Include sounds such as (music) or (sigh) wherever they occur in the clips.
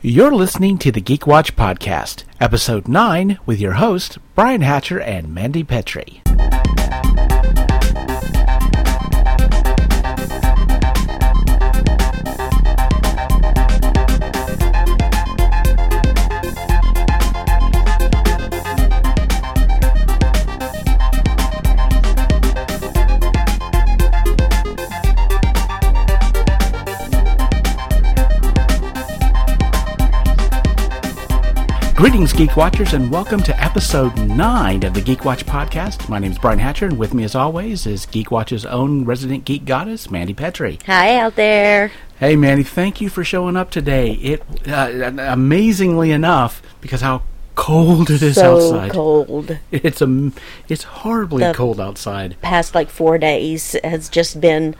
You're listening to the GeekWatch Podcast, Episode 9, with your hosts, Brian Hatcher and Mandy Petrie. Greetings, Geek Watchers, and welcome to episode 9 of the GeekWatch podcast. My name is Brian Hatcher, and with me, as always, is GeekWatch's own resident geek goddess, Mandy Petrie. Hi out there. Hey, Mandy, thank you for showing up today. It uh, amazingly enough, because how cold it is so outside. cold. It's a, it's horribly The- cold outside. Past like four days has just been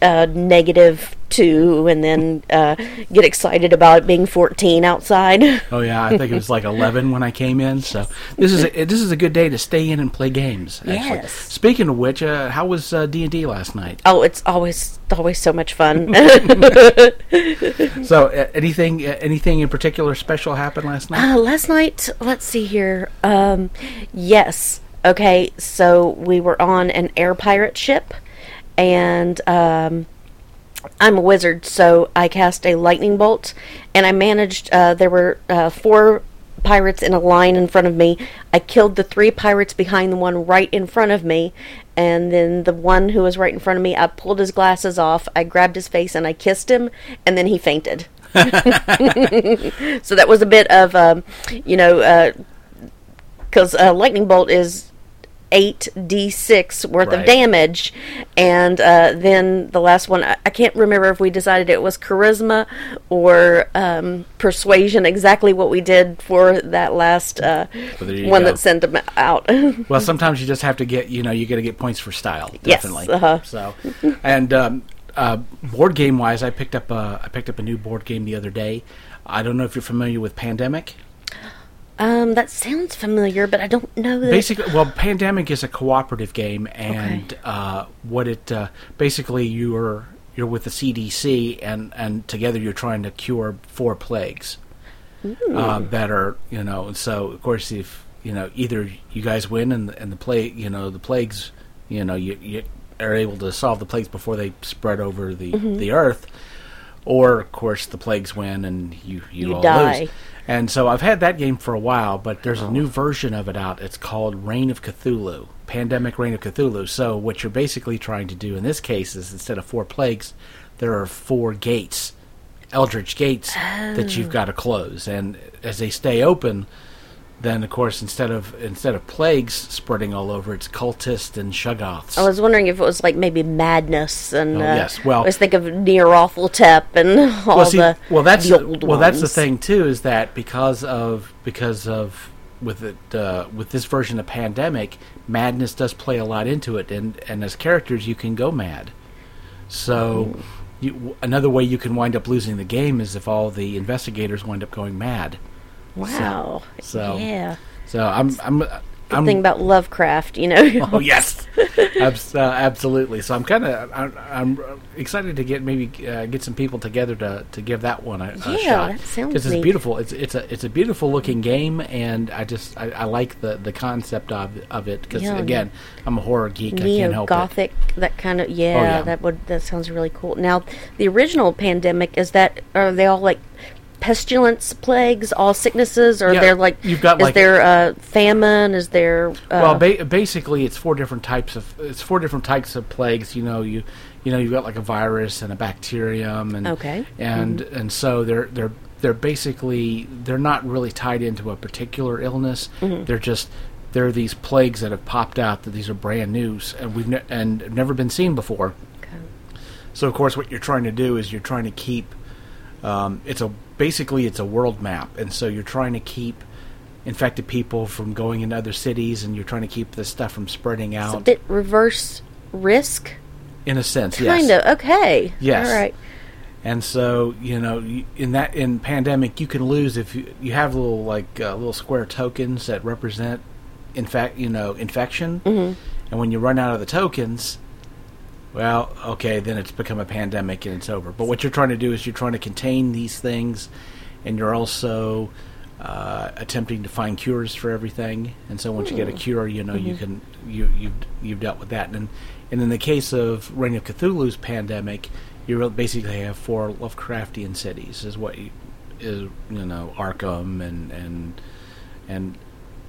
uh, negative two, and then uh, get excited about it being fourteen outside. (laughs) Oh yeah, I think it was like 11 when I came in. So this is a, this is a good day to stay in and play games. Actually. Yes. Speaking of which, uh, how was uh, D and D last night? oh, it's always always so much fun. (laughs) (laughs) So uh, anything uh, anything in particular special happened last night? Uh, last night, let's see here. Um, yes. Okay, so we were on an air pirate ship, and um, I'm a wizard, so I cast a lightning bolt, and I managed. Uh, there were uh, four pirates in a line in front of me. I killed the three pirates behind the one right in front of me, and then the one who was right in front of me, I pulled his glasses off, I grabbed his face, and I kissed him, and then he fainted. (laughs) so that was a bit of, um, you know, because uh, lightning bolt is. 8d6 worth Right. of damage and uh, then the last one I, I can't remember if we decided it was charisma or um, persuasion exactly what we did for that last uh, Well, there you one go. that sent them out (laughs) Well, sometimes you just have to get you know you got to get points for style. Yes, Definitely. uh-huh. So, and um, uh, board game wise, I picked up a, I picked up a new board game the other day. I don't know if you're familiar with Pandemic. Um, that sounds familiar but I don't know that Basically, well, Pandemic is a cooperative game, and uh, what it uh, basically you're you're with the CDC, and and together you're trying to cure four plagues uh, that are you know. So of course, if you know either you guys win and the, and the plague, you know the plagues, you know you, you are able to solve the plagues before they spread over the the earth, or of course the plagues win and you you, You all die. lose. And so I've had that game for a while, but there's a new version of it out. It's called Reign of Cthulhu, Pandemic Reign of Cthulhu. So what you're basically trying to do in this case is instead of four plagues, there are four gates, eldritch gates that you've oh. got to close. And as they stay open, then of course instead of instead of plagues spreading all over, it's cultists and shoggoths. I was wondering if it was like maybe madness and Oh, uh, yes, well- I was thinking of Nyarlathotep and (laughs) all well, see, the well, that's the well, that's the thing too. Is that because of because of with it uh, with this version of pandemic, madness does play a lot into it, and and as characters, you can go mad. So, you, another way you can wind up losing the game is if all the investigators wind up going mad. Wow. so- yeah. So I'm I'm. Good I'm thing about Lovecraft, you know. Oh yes, (laughs) Abs- uh, absolutely. So I'm kind of I'm, I'm excited to get maybe uh, get some people together to, to give that one a, a Yeah, shot. that sounds because it's beautiful. It's it's a it's a beautiful looking game, and I just I, I like the, the concept of of it because Yeah. again I'm a horror geek. I can't Neo help it. Gothic, that kind of yeah, oh, yeah. that would that sounds really cool. Now, the original pandemic is that are they all like pestilence, plagues, all sicknesses, or Yeah, they're like you've got, is like- there uh, famine? Is there uh, Well, ba- basically, it's four different types of it's four different types of plagues. You know, you you know you've got like a virus and a bacterium, and Okay. and and so they're they're they're basically they're not really tied into a particular illness. They're just they're these plagues that have popped out that these are brand new and we've ne- and never been seen before. Okay. So of course, what you're trying to do is you're trying to keep. Um, it's a basically it's a world map, and so you're trying to keep infected people from going into other cities, and you're trying to keep this stuff from spreading it's a out. bit reverse risk? in a sense, yes. Kind of okay. Yes. All right. And so you know, in that in pandemic, you can lose if you, you have little like uh, little square tokens that represent, in fact, you know, infection. Mm-hmm. And when you run out of the tokens, well, okay, then it's become a pandemic and it's over. But what you're trying to do is you're trying to contain these things and you're also uh, attempting to find cures for everything. And so once you get a cure, you know you can you you've you've dealt with that. And and in the case of Reign of Cthulhu's pandemic, you basically have four Lovecraftian cities. Is what you, is you know Arkham and and and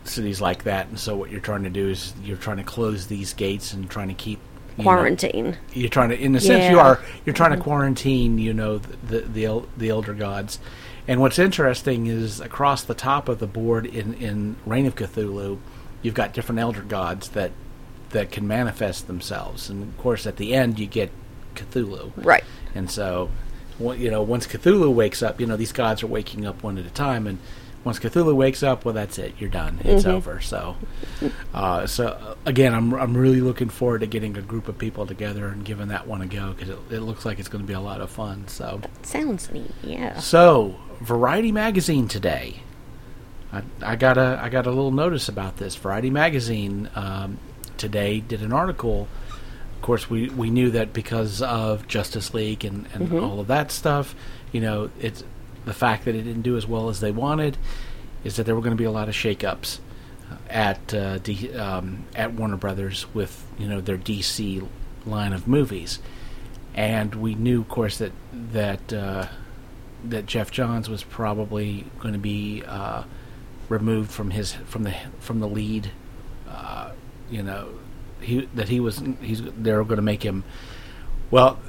cities like that. And so what you're trying to do is you're trying to close these gates and trying to keep you know, Quarantine. you're trying to, in a sense, you are. You're trying to quarantine, you know, the the the, the elder gods. And what's interesting is across the top of the board in in Reign of Cthulhu, you've got different elder gods that that can manifest themselves. And of course, at the end, you get Cthulhu. Right. And so, you know, once Cthulhu wakes up, you know, these gods are waking up one at a time, and once Cthulhu wakes up, well, that's it. You're done. It's over. So, uh, so again, I'm I'm really looking forward to getting a group of people together and giving that one a go because it, it looks like it's going to be a lot of fun. So, Sounds neat. Yeah. so Variety magazine today. I, I got a I got a little notice about this. Variety magazine um, today did an article. Of course, we, we knew that because of Justice League and, and all of that stuff. You know, it's the fact that it didn't do as well as they wanted is that there were going to be a lot of shakeups at uh, D, um, at Warner Brothers with you know their DC line of movies, and we knew, of course, that that uh, that Geoff Johns was probably going to be uh, removed from his from the from the lead. Uh, you know, he that he was he's they were going to make him. Well,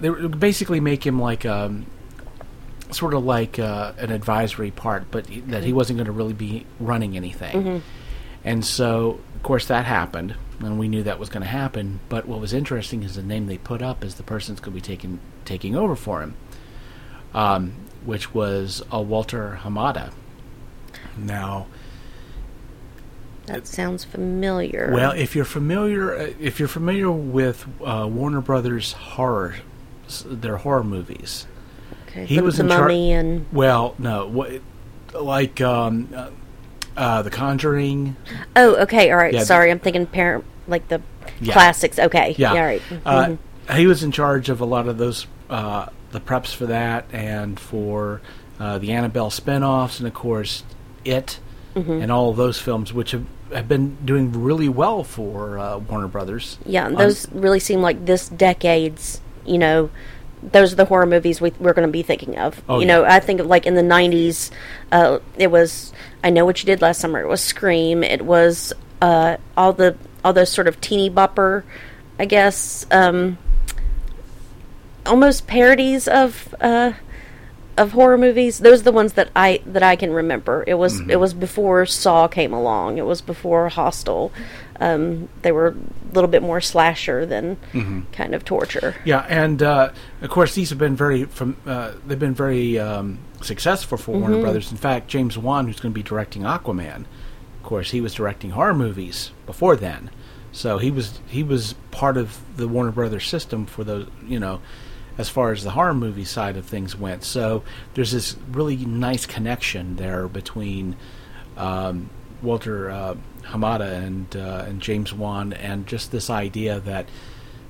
they basically make him like um, sort of like uh, an advisory part, but he- that he wasn't going to really be running anything. And so, of course, that happened, and we knew that was going to happen. But what was interesting is the name they put up as the person's going to be taking taking over for him, um, which was uh, Walter Hamada. Now, That sounds familiar. well, if you're familiar, uh, if you're familiar with uh, Warner Brothers horror, their horror movies, okay. he the, was the in char- mummy and well, no, what, like um, uh, uh, The Conjuring, oh, okay, all right. Yeah, the- Sorry, I'm thinking parent like the Yeah. classics. Okay, Yeah. all right. Uh, Mhm. He was in charge of a lot of those, uh, the preps for that, and for uh, the Annabelle spinoffs, and of course, It, Mm-hmm. and all of those films, which have, have been doing really well for uh, Warner Brothers. Yeah, Um, those really seem like this decade's, you know, those are the horror movies we, we're going to be thinking of. Oh, you yeah. know, I think of like in the 90s, uh, it was I Know What You Did Last Summer. It was Scream. It was uh, all the all those sort of teeny bopper, I guess, um, almost parodies of uh, of horror movies. Those are the ones that I that I can remember. It was Mm-hmm. it was before Saw came along. It was before Hostel. Um, they were a little bit more slasher than Mm-hmm. kind of torture. Yeah, and uh, of course these have been very from uh, they've been very um, successful for Warner Brothers. In fact, James Wan, who's going to be directing Aquaman, of course, he was directing horror movies before then, so he was he was part of the Warner Brothers system for those you know. As far as the horror movie side of things went, so there's this really nice connection there between um, Walter uh, Hamada and uh, and James Wan, and just this idea that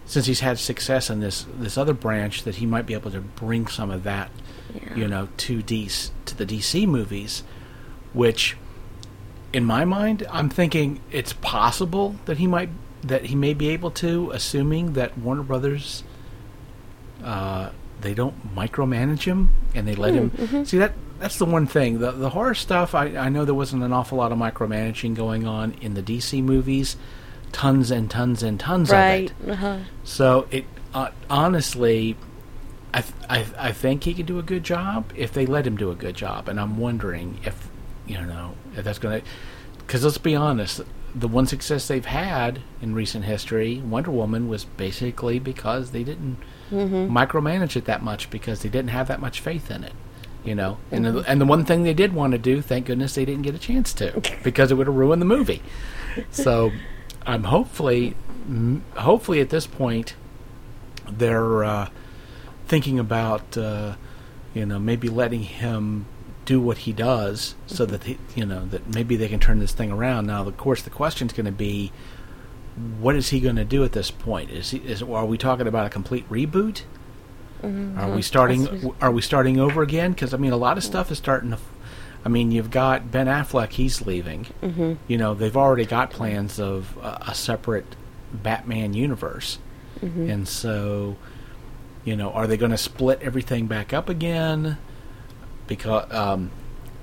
since he's had success in this this other branch, that he might be able to bring some of that, you know, to DC, to the DC movies, which, in my mind, I'm thinking it's possible that he might that he may be able to, assuming that Warner Brothers. Uh, they don't micromanage him and they let him see that that's the one thing the the horror stuff I, I know there wasn't an awful lot of micromanaging going on in the DC movies tons and tons and tons Right. of it Uh-huh. so it uh, honestly, I, th- I I think he could do a good job if they let him do a good job, and I'm wondering if you know if that's gonna. Because let's be honest, the one success they've had in recent history, Wonder Woman, was basically because they didn't micromanage it that much because they didn't have that much faith in it. You know, and the, and the one thing they did want to do, thank goodness they didn't get a chance to, (laughs) because it would have ruined the movie. So, I'm hopefully, hopefully at this point, they're uh, thinking about uh, you know maybe letting him do what he does so that he, you know that maybe they can turn this thing around now of course the question's going to be what is he going to do at this point is he is are we talking about a complete reboot Mm-hmm. Are we starting? Are we starting over again? Because I mean, a lot of stuff is starting to. I mean, you've got Ben Affleck; he's leaving. Mm-hmm. You know, they've already got plans of a, a separate Batman universe, Mm-hmm. and so, you know, are they going to split everything back up again? Because um,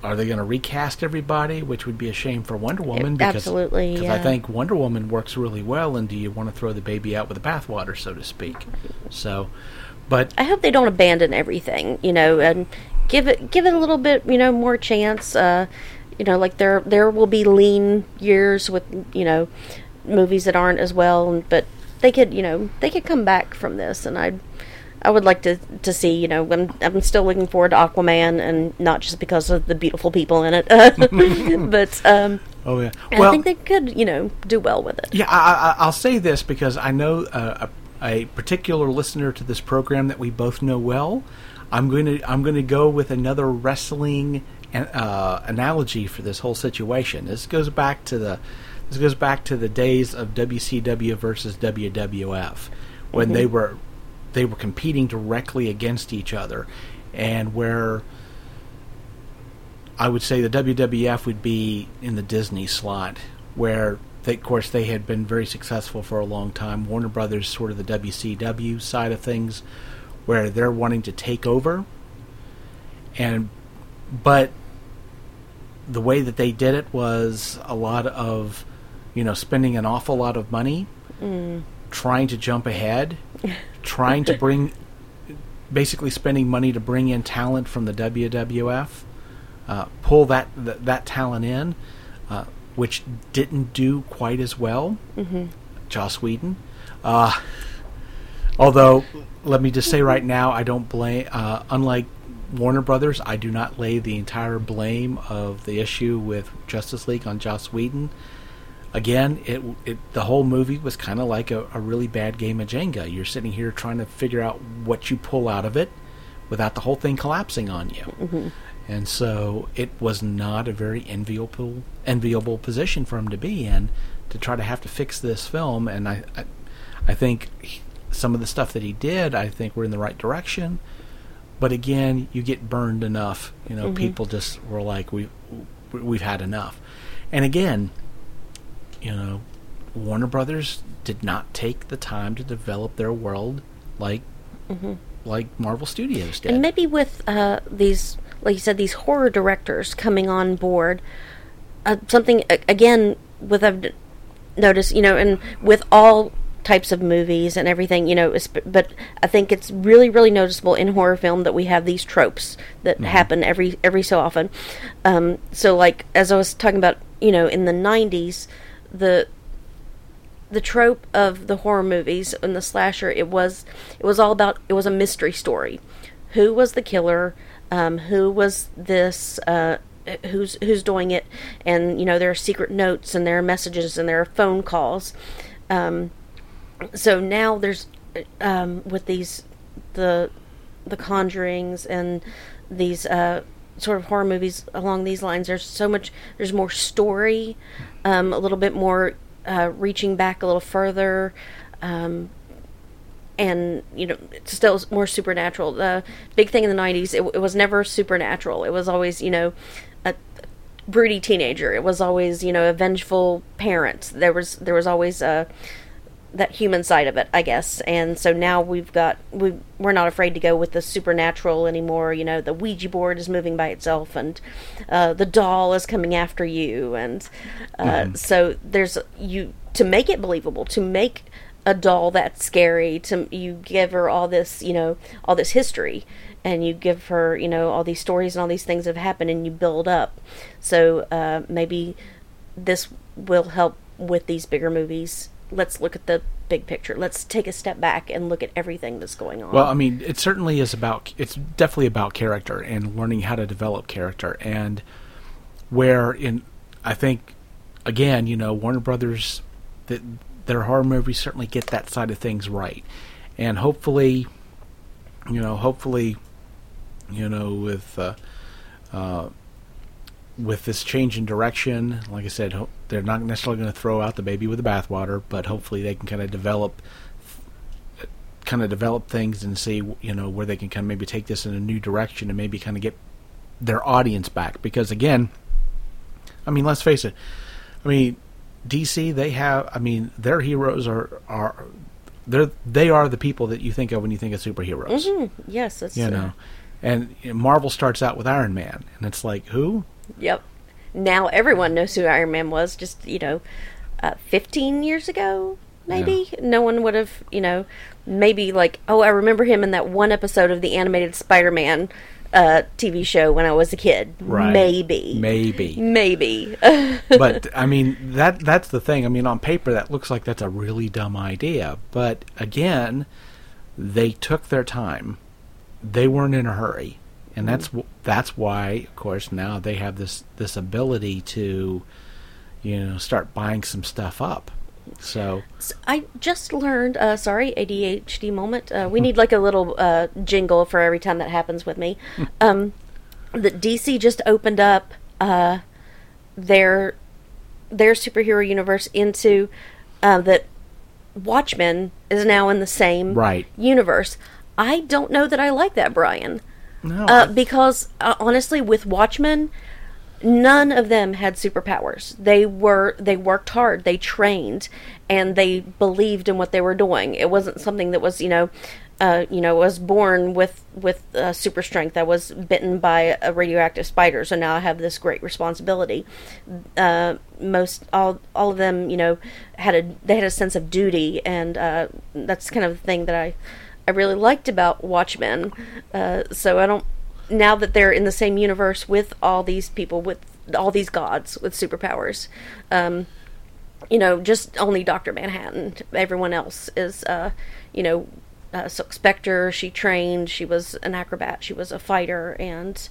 are they going to recast everybody, which would be a shame for Wonder Woman? because, absolutely, because I think Wonder Woman works really well. And do you want to throw the baby out with the bathwater, so to speak? So, but I hope they don't abandon everything, you know, and give it give it a little bit, you know, more chance. Uh, you know, like there there will be lean years with you know movies that aren't as well, but they could you know they could come back from this, and I I would like to to see you know I'm I'm still looking forward to Aquaman, and not just because of the beautiful people in it, (laughs) but um, oh yeah, I think they could you know do well with it. Yeah, I, I, I'll say this because I know uh, a, a particular listener to this program that we both know well. I'm going to I'm going to go with another wrestling uh, analogy for this whole situation. This goes back to the this goes back to the days of WCW versus WWF when they were they were competing directly against each other, and where I would say the WWF would be in the Disney slot, where they, of course they had been very successful for a long time. Warner Brothers, sort of the WCW side of things, where they're wanting to take over, and but the way that they did it was a lot of, you know, spending an awful lot of money, mm. trying to jump ahead, (laughs) trying to bring, basically spending money to bring in talent from the WWF uh, pull that, that that talent in, uh, which didn't do quite as well. Mm-hmm. Joss Whedon. Uh, although, let me just say right now, I don't blame. Uh, unlike Warner Brothers, I do not lay the entire blame of the issue with Justice League on Joss Whedon. Again, it, it the whole movie was kind of like a, a really bad game of Jenga. You're sitting here trying to figure out what you pull out of it without the whole thing collapsing on you. Mm-hmm. And so it was not a very enviable enviable position for him to be in to try to have to fix this film. And I, I, I think he- some of the stuff that he did, I think, were in the right direction. But again, you get burned enough. You know, mm-hmm. people just were like, we, we've had enough. And again, you know, Warner Brothers did not take the time to develop their world like like Marvel Studios did. And maybe with uh, these, like you said, these horror directors coming on board, uh, something again with I've noticed, you know, and with all types of movies and everything, you know, but I think it's really, really noticeable in horror film that we have these tropes that happen every every so often. Um, so, like as I was talking about, you know, in the '90s, the the trope of the horror movies and the slasher it was it was all about it was a mystery story. Who was the killer? Um, who was this uh, who's who's doing it? And you know there are secret notes and there are messages and there are phone calls. Um, so now there's um, with these the the conjurings and these uh, sort of horror movies along these lines there's so much there's more story um, a little bit more uh, reaching back a little further um, and you know still more supernatural. The big thing in the 90s it, it was never supernatural. It was always you know a broody teenager. It was always you know a vengeful parent. There was there was always uh that human side of it i guess. And so now we've got we we're not afraid to go with the supernatural anymore. You know the ouija board is moving by itself and uh, the doll is coming after you. And uh, so there's you to make it believable to make a doll that's scary to you give her all this you know all this history and you give her you know all these stories and all these things that have happened and you build up. So uh, maybe this will help with these bigger movies let's look at the big picture. Let's take a step back and look at everything that's going on. Well, I mean, it certainly is about. It's definitely about character and learning how to develop character, and where in, I think, again, you know, Warner Brothers, that their horror movies certainly get that side of things right, and hopefully, you know, hopefully, you know, with uh, uh, with this change in direction, like I said, ho- they're not necessarily going to throw out the baby with the bathwater, but hopefully they can kind of develop kind of develop things and see you know where they can kind of maybe take this in a new direction and maybe kind of get their audience back. Because again I mean let's face it I mean DC they have I mean their heroes are are they're they are the people that you think of when you think of superheroes. Hmm Yes, that's you know? And Marvel starts out with Iron Man and it's like who Yep. Now everyone knows who Iron Man was. Just you know, uh, fifteen years ago, maybe no one would have. You know, maybe like oh, I remember him in that one episode of the animated Spider-Man uh, TV show when I was a kid. Right. Maybe. maybe Maybe. (laughs) but I mean that that's the thing. I mean on paper that looks like that's a really dumb idea, but again, they took their time. They weren't in a hurry. And that's that's why of course now they have this this ability to you know start buying some stuff up. So So I just learned. Uh, sorry, ADHD moment. Uh, we need like a little uh, jingle for every time that happens with me. (laughs) Um, that DC just opened up uh, their their superhero universe into uh, that Watchmen is now in the same Right. universe. I don't know that I like that, Brian. No, Uh, because uh, honestly, with Watchmen, none of them had superpowers. They were they worked hard, they trained, and they believed in what they were doing. It wasn't something that was you know, uh, you know, was born with with uh, super strength. I was bitten by a radioactive spider, so now I have this great responsibility. Uh, most all all of them, you know, had a they had a sense of duty, and uh, that's kind of the thing that I I really liked about Watchmen. Uh, so I don't. Now that they're in the same universe with all these people with all these gods with superpowers, um, you know, just only Doctor Manhattan. Everyone else is, uh, you know, uh, Silk Spectre. She trained. She was an acrobat. She was a fighter, and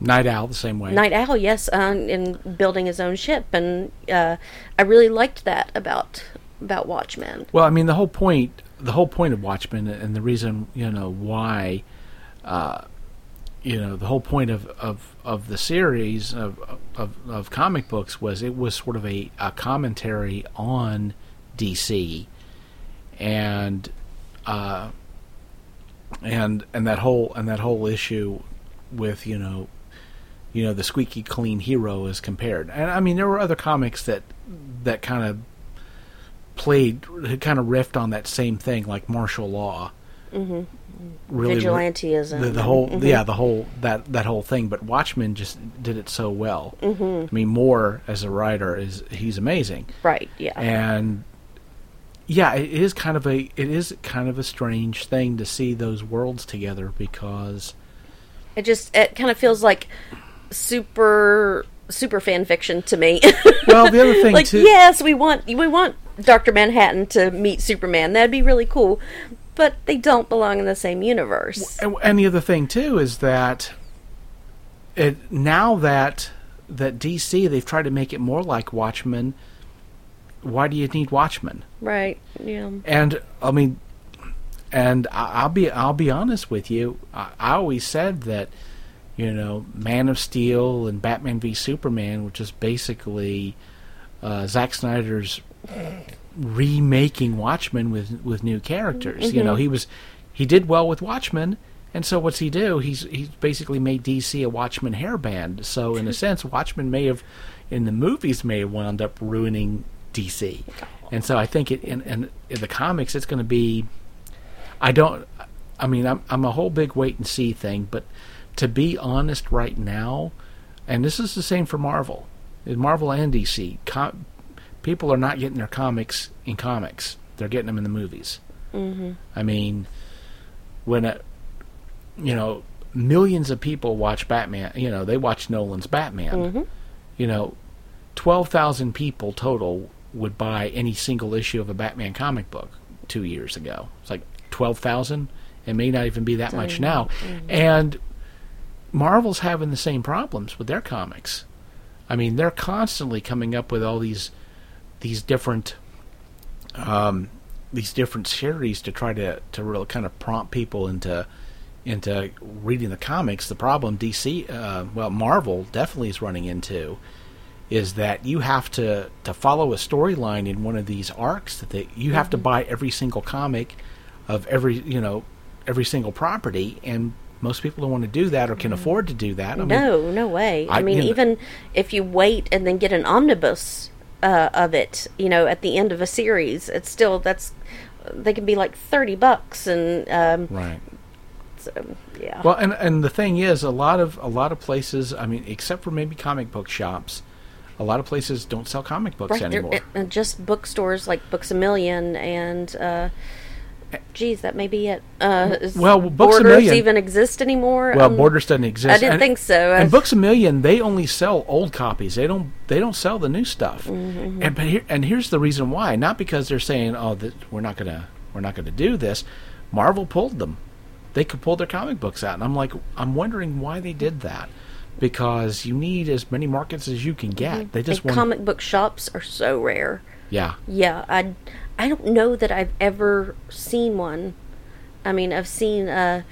Night Owl the same way. Night Owl. Yes, uh, in building his own ship, and uh, I really liked that about about Watchmen. Well, I mean, the whole point, the whole point of Watchmen, and the reason you know why, uh, you know, the whole point of of, of the series of, of of comic books was it was sort of a, a commentary on DC, and uh, and and that whole and that whole issue with you know you know the squeaky clean hero is compared. And i mean there were other comics that that kind of played kind of riffed on that same thing like Marshal Law mm-hmm. really Vigilantism. the, the whole yeah the whole that that whole thing but watchmen just did it so well mm-hmm. i mean moore as a writer is he's amazing Right. Yeah. and yeah, it is kind of a it is kind of a strange thing to see those worlds together because It just it kind of feels like super super fan fiction to me. well the other thing (laughs) like too yes, we want we want Doctor Manhattan to meet Superman. That'd be really cool. But they don't belong in the same universe. and, and the other thing too is that it now that that DC they've tried to make it more like Watchmen. Why do you need Watchmen? Right. Yeah. And I mean, and I- I'll be I'll be honest with you. I, I always said that you know Man of Steel and Batman v Superman, which is basically uh, Zack Snyder's remaking Watchmen with with new characters. You know, mm-hmm. he was he did well with Watchmen. And so what's he do? He's he's basically made DC a Watchmen hairband. So in a sense, Watchmen may have, in the movies, may have wound up ruining DC. And so I think it in, in, in the comics, it's going to be. I don't. I mean, I'm I'm a whole big wait and see thing, but to be honest, right now, and this is the same for Marvel, Marvel and DC. Com- people are not getting their comics in comics; they're getting them in the movies. Mm-hmm. I mean, when a, you know millions of people watch Batman, you know they watch Nolan's Batman. You know, twelve thousand people total would buy any single issue of a Batman comic book two years ago. It's like twelve thousand. It may not even be that much now, and Marvel's having the same problems with their comics. I mean, they're constantly coming up with all these these different um, these different series to try to to really kind of prompt people into into reading the comics. The problem DC, uh, well, Marvel definitely is running into is that you have to to follow a storyline in one of these arcs that they, you have to buy every single comic of every you know every single property, and most people don't want to do that or can afford to do that. I mean, no, no way. I, I- mean, you know- even if you wait and then get an omnibus uh, of it, you know, at the end of a series, it's still that's they can be like thirty bucks, and um, right. so, yeah. Well, and and the thing is, a lot of a lot of places. I mean, except for maybe comic book shops, a lot of places don't sell comic books Right, anymore. and just bookstores like Books a Million and uh, geez, that may be it. Uh, Well, Books A Borders Million- even exist anymore? well, Um, Borders doesn't exist. I didn't and, think so. And Books a Million, they only sell old copies. They don't. They don't sell the new stuff. Mm-hmm. And but here, and here's the reason why. Not because they're saying, "Oh, th- we're not gonna, we're not gonna do this." Marvel pulled them. They could pull their comic books out, and I'm like, I'm wondering why they did that. Because you need as many markets as you can get. They just want, comic book shops are so rare. yeah. Yeah, I, I don't know that I've ever seen one. I mean, I've seen uh,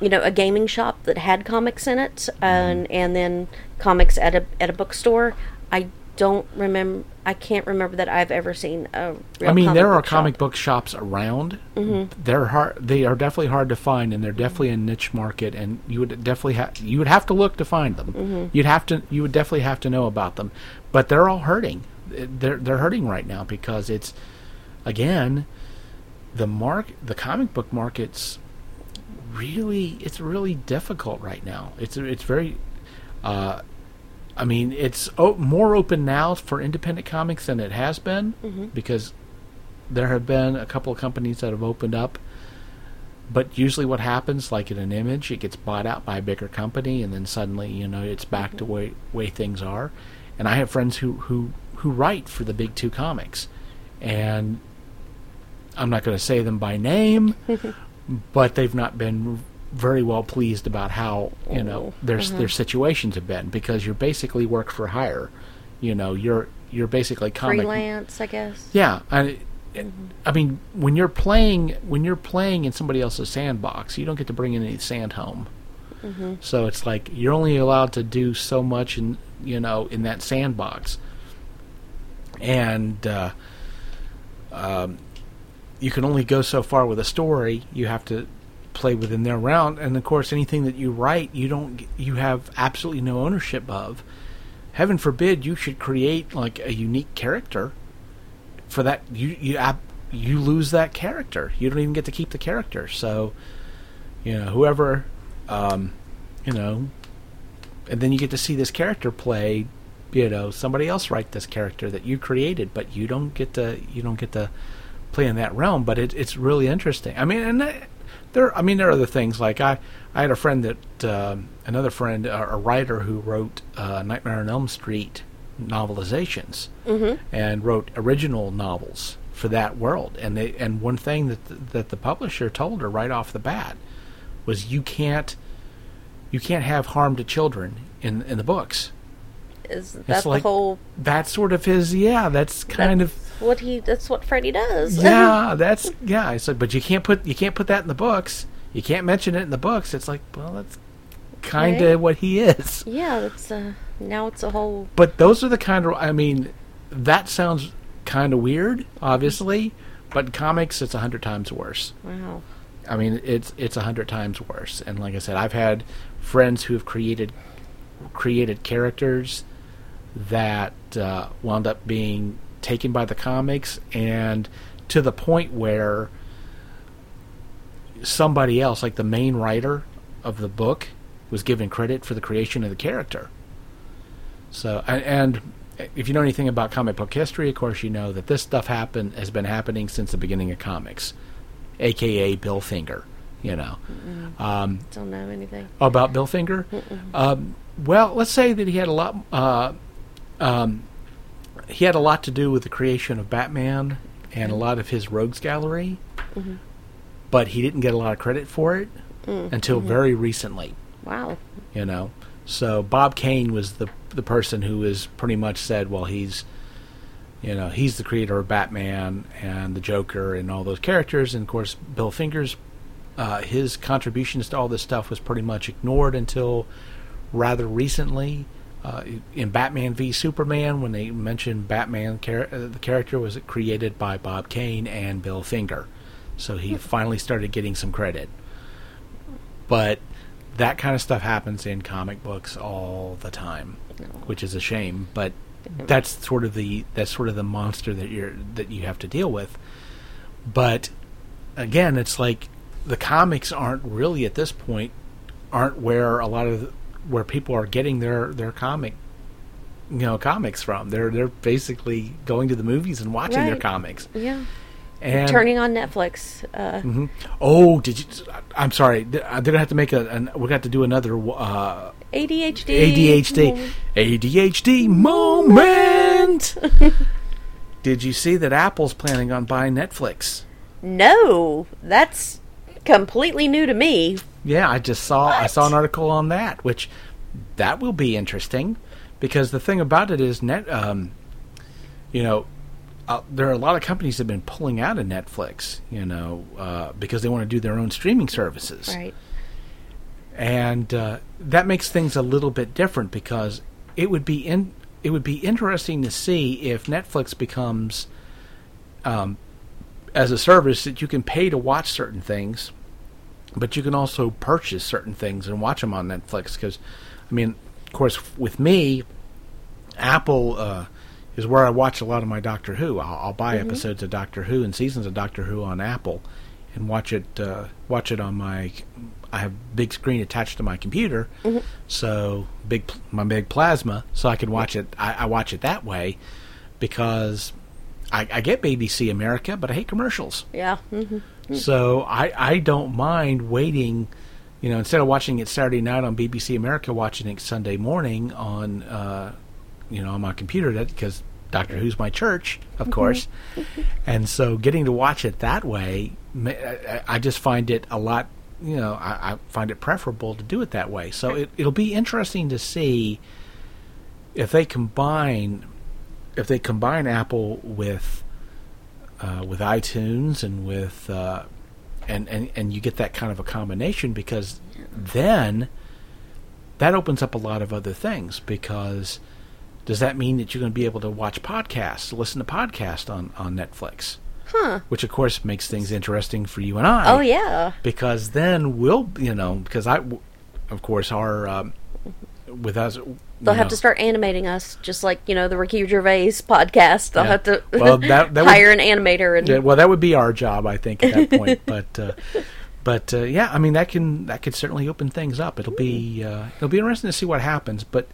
you know, a gaming shop that had comics in it, Mm-hmm. and and then comics at a at a bookstore. I don't remember. I can't remember that I've ever seen a. Real I mean, there are comic shop. book shops around. Mm-hmm. They're hard. They are definitely hard to find, and they're definitely a niche market. And you would definitely have you would have to look to find them. Mm-hmm. You'd have to. You would definitely have to know about them. But they're all hurting. They're they're hurting right now because it's again the mark the comic book market's really it's really difficult right now. It's it's very. Uh, I mean, it's o- more open now for independent comics than it has been because there have been a couple of companies that have opened up. But usually, what happens, like in an image, it gets bought out by a bigger company, and then suddenly, you know, it's back to way way things are. And I have friends who who who write for the big two comics, and I'm not going to say them by name, (laughs) but they've not been very well pleased about how you know their their situations have been because you're basically work for hire. You know, you're you're basically comic freelance, I guess. yeah, I, I mean, when you're playing when you're playing in somebody else's sandbox, you don't get to bring any sand home. So it's like you're only allowed to do so much in you know in that sandbox, and uh, um, you can only go so far with a story. You have to play within their round, and of course, anything that you write, you don't you have absolutely no ownership of. Heaven forbid you should create like a unique character for that you you you lose that character. You don't even get to keep the character. So, you know, whoever, um, you know, and then you get to see this character play. You know, somebody else write this character that you created, but you don't get to you don't get to play in that realm. But it, it's really interesting. I mean, and that- there, I mean, there are other things like I I had a friend that um another friend, uh, a writer who wrote uh, Nightmare on Elm Street novelizations and wrote original novels for that world. And they and one thing that the, that the publisher told her right off the bat was you can't you can't have harm to children in in the books. Is that the whole? That's sort of his yeah. That's kind of that's what he. That's what Freddy does. yeah. (laughs) That's yeah. It's like but you can't put you can't put that in the books. You can't mention it in the books. It's like well that's kind of Okay. what he is. yeah. That's uh. Now it's a whole. But those are the kind of I mean, that sounds kind of weird, obviously, but in comics it's a hundred times worse. Wow. I mean, it's it's a hundred times worse. And like I said, I've had friends who have created created characters that uh, wound up being taken by the comics, and to the point where somebody else, like the main writer of the book, was given credit for the creation of the character. So, and, if you know anything about comic book history, of course, you know that this stuff happen has been happening since the beginning of comics, aka Bill Finger. You know, um, Don't know anything. about Bill Finger. Um, well, let's say that he had a lot. Uh, um, he had a lot to do with the creation of Batman and a mm-hmm. lot of his rogues gallery, mm-hmm. but he didn't get a lot of credit for it mm. until mm-hmm. very recently Wow. you know. So Bob Kane was the the person who is pretty much said, well, he's, you know, he's the creator of Batman and the Joker and all those characters, and of course Bill Fingers, uh, his contributions to all this stuff was pretty much ignored until rather recently. Uh, in Batman v Superman, when they mentioned Batman, char- uh, the character was created by Bob Kane and Bill Finger. so he finally started getting some credit. But that kind of stuff happens in comic books all the time, which is a shame. But that's sort of the that's sort of the monster that you're that you have to deal with. But again, it's like the comics aren't really at this point aren't where a lot of where people are getting their their comic you know comics from. They're they're basically going to the movies and watching their comics. Yeah. And Turning on Netflix. Uh, Mhm. Oh, did you? I'm sorry. I did I have to make a? An, we got to do another uh, ADHD. ADHD ADHD moment. (laughs) did you see that Apple's planning on buying Netflix? No, that's completely new to me. Yeah, I just saw I saw an article on that, which that will be interesting because the thing about it is net. Um, you know, uh, there are a lot of companies that have been pulling out of Netflix. You know, uh, because they want to do their own streaming services. Right. and uh, that makes things a little bit different because it would be in it would be interesting to see if Netflix becomes um, as a service that you can pay to watch certain things, but you can also purchase certain things and watch them on Netflix. Because, I mean, of course, with me, Apple uh, is where I watch a lot of my Doctor Who. I'll, I'll buy episodes of Doctor Who and seasons of Doctor Who on Apple, and watch it uh, watch it on my. I have big screen attached to my computer, so big my big plasma, so I can watch it. I, I watch it that way because I, I get BBC America, but I hate commercials. Yeah. hmm (laughs) So I, I don't mind waiting, you know, instead of watching it Saturday night on BBC America, watching it Sunday morning on, uh, you know, on my computer because Doctor Who's my church, of course, and so getting to watch it that way, I, I just find it a lot, you know, I, I find it preferable to do it that way. So it, it'll be interesting to see if they combine, if they combine Apple with uh, with iTunes and with uh, and, and and you get that kind of a combination because then that opens up a lot of other things because does that mean that you're going to be able to watch podcasts, listen to podcasts on on Netflix? Huh. Which of course makes things interesting for you and I. Oh yeah. Because then we'll, you know, because I, of course, our um, with us. They'll have know- to start animating us, just like you know the Ricky Gervais podcast. They'll Yeah. have to Well, that- that (laughs) would- hire an animator and Yeah, well, that would be our job, I think, at that point. (laughs) but, uh, but uh, yeah, I mean, that can that could certainly open things up. It'll be uh, it'll be interesting to see what happens. But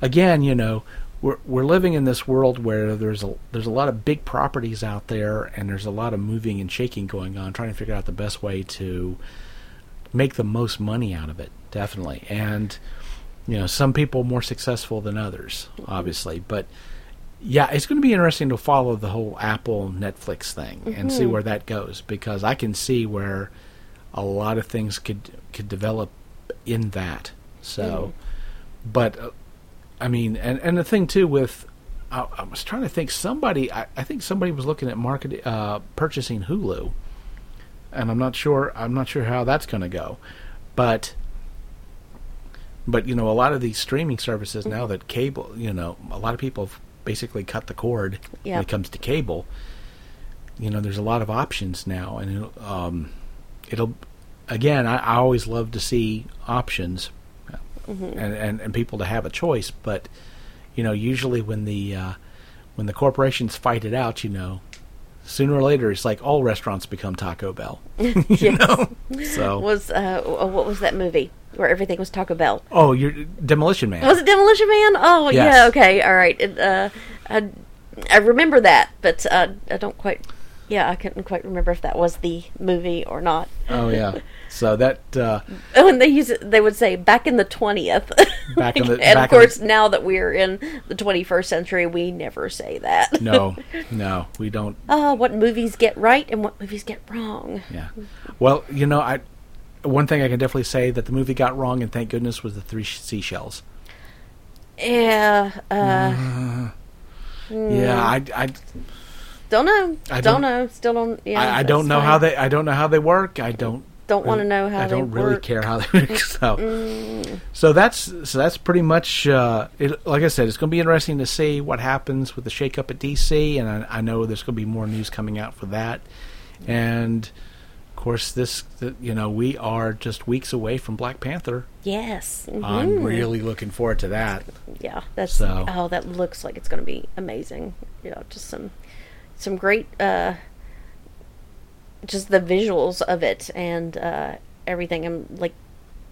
again, you know, we're we're living in this world where there's a there's a lot of big properties out there, and there's a lot of moving and shaking going on, trying to figure out the best way to make the most money out of it. Definitely, and you know, some people more successful than others, obviously, but yeah, it's going to be interesting to follow the whole Apple Netflix thing and see where that goes because I can see where a lot of things could could develop in that. So, but uh, I mean, and and the thing too with I, I was trying to think somebody I, I think somebody was looking at market uh, purchasing Hulu, and I'm not sure I'm not sure how that's going to go, but but you know a lot of these streaming services now that cable you know a lot of people have basically cut the cord when it comes to cable. You know there's a lot of options now and it'll, um, it'll again I, I always love to see options and, and and people to have a choice. But you know usually when the uh, when the corporations fight it out you know sooner or later it's like all restaurants become Taco Bell. (laughs) You (laughs) know? So was uh, what was that movie where everything was Taco Bell? oh you're Demolition Man Was it Demolition Man? Oh Yes. yeah, okay, all right. It, uh, I I remember that, but uh, I don't quite. Yeah, I couldn't quite remember if that was the movie or not. Oh yeah. (laughs) So that uh, Oh, and they use it. They would say back in the twentieth. (laughs) Back in the- and back of in the- course, now that we're in the twenty-first century, we never say that. no, (laughs) no, we don't. Oh, what movies get right and what movies get wrong. Yeah. Well, you know, I one thing I can definitely say that the movie got wrong, and thank goodness, was the three seashells. Yeah. Uh, Yeah, I, I, don't know. I don't, don't- know. Still don't. Yeah. I, I don't know fine. how they. I don't know how they work. I don't. Don't want to know how I they don't really work. Mm. care how they work. (laughs) So, so that's so that's pretty much. Uh, it, like I said, it's going to be interesting to see what happens with the shakeup at DC, and I, I know there's going to be more news coming out for that. And course, this you know we are just weeks away from Black Panther. Yes. I'm mhm. really looking forward to that. Yeah, that's So- oh, that looks like it's going to be amazing. You know, just some some great uh just the visuals of it and uh everything. I'm like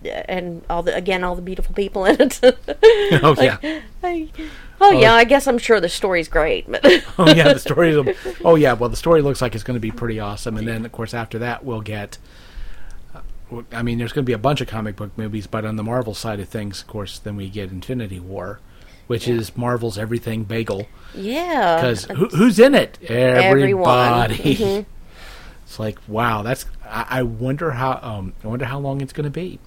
and all the again all the beautiful people in it. Oh, Like, yeah. I- oh yeah, (laughs) I guess I'm sure the story's great, but (laughs) oh yeah, the story. (laughs) Oh yeah, well the story looks like it's going to be pretty awesome, and then of course after that we'll get. uh, I mean, there's going to be a bunch of comic book movies, but on the Marvel side of things, of course, then we get Infinity War, which is Marvel's everything bagel. yeah. Because who, who's in it? Everybody. Mhm. It's like wow. That's. I, I wonder how. Um. I wonder how long it's going to be,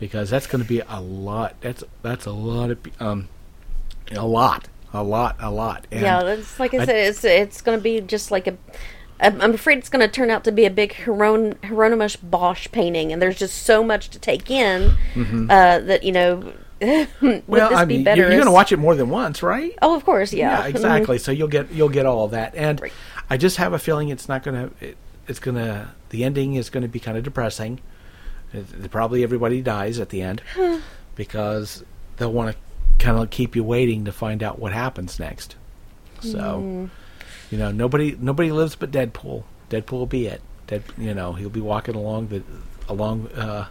because that's going to be a lot. That's that's a lot of. Um. A lot. A lot. A lot. And yeah, it's like I I- said, it's it's going to be just like a. I'm afraid it's going to turn out to be a big Hieron- Hieronymus Bosch painting, and there's just so much to take in uh, that you know. (laughs) would Mm-hmm. Well, this I be mean, better? you're, you're going to watch it more than once, right? Oh, of course, yeah. Yeah, exactly. So you'll get you'll get all of that, and Right. I just have a feeling it's not going to. It's going to. The ending is going to be kind of depressing. Probably everybody dies at the end because they'll want to kind of keep you waiting to find out what happens next. So, Hmm. you know, nobody nobody lives but Deadpool. Deadpool will be it. Dead, you know, he'll be walking along the along. Uh,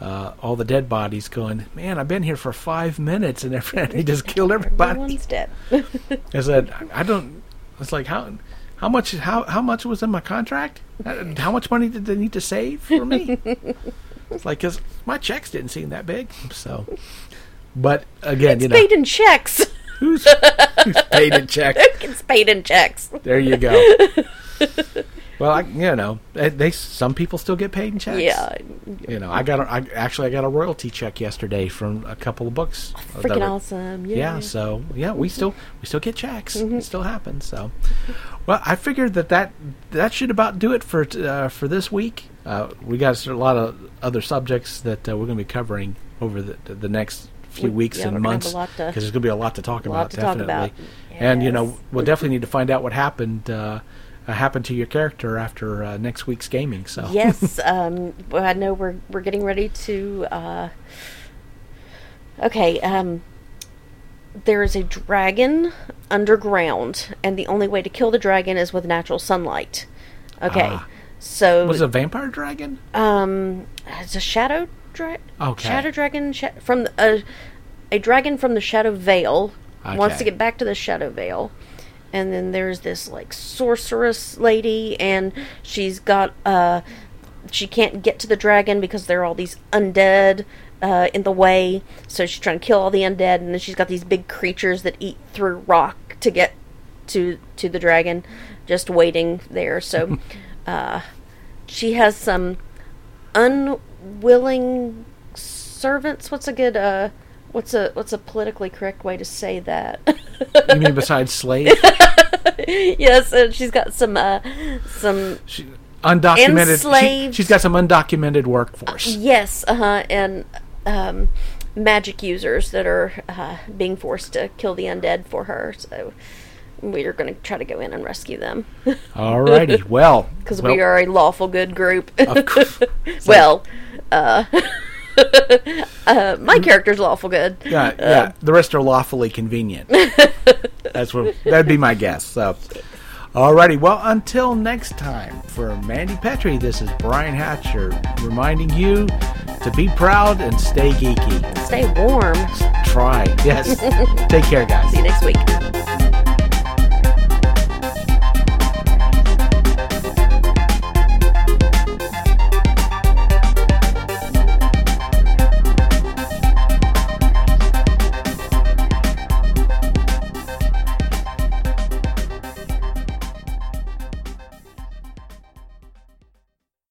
uh, all the dead bodies going, man, I've been here for five minutes and (laughs) every- he just killed everybody. Everyone's dead. (laughs) I said, I don't. It's like how how much how how much was in my contract? Uh, How much money did they need to save for me? (laughs) it's like because my checks didn't seem that big. So, but again, it's you know, paid in checks. who's, who's paid in checks? (laughs) it's paid in checks. There you go. (laughs) well, I, you know, they, some people still get paid in checks. Yeah, You know, I got a, I actually I got a royalty check yesterday from a couple of books. that freaking were- awesome. Yeah. yeah so yeah we still we still get checks it still happens so well i figured that that that should about do it for uh, for this week uh, we got a lot of other subjects that uh, we're going to be covering over the the next few We- weeks yeah, and we're gonna have months a lot to- because there's going to be a lot to talk about to talk definitely about. and you know we'll definitely need to find out what happened uh, uh, happened to your character after uh, next week's gaming so yes, (laughs) um, well, I know we're we're getting ready to. Uh, okay, um, there is a dragon underground, and the only way to kill the dragon is with natural sunlight. Okay, Ah. so was it a vampire dragon um, it's a shadow dragon. Okay. Shadow dragon sha- from the, uh, a dragon from the Shadow Vale wants to get back to the Shadow Vale, and then there's this like sorceress lady, and she's got uh, she can't get to the dragon because there are all these undead. Uh, in the way, so she's trying to kill all the undead, and then she's got these big creatures that eat through rock to get to to the dragon, just waiting there. So, (laughs) uh, she has some unwilling servants. What's a good uh what's a what's a politically correct way to say that? you mean besides slaves? (laughs) yes, and she's got some uh some she, undocumented she, Enslaved. she's got some undocumented workforce yes, uh-huh, and um magic users that are uh, being forced to kill the undead for her. So we're going to try to go in and rescue them (laughs) Alrighty, well, because well, we are a lawful good group. Of (laughs) well, uh, (laughs) uh, my character's lawful good. Yeah, yeah. The rest are lawfully convenient. That's what that'd be my guess. So, alrighty. Well, until next time, for Mandy Petrie, this is Brian Hatcher reminding you to be proud and stay geeky. Stay warm. Try, yes. (laughs) Take care, guys. See you next week.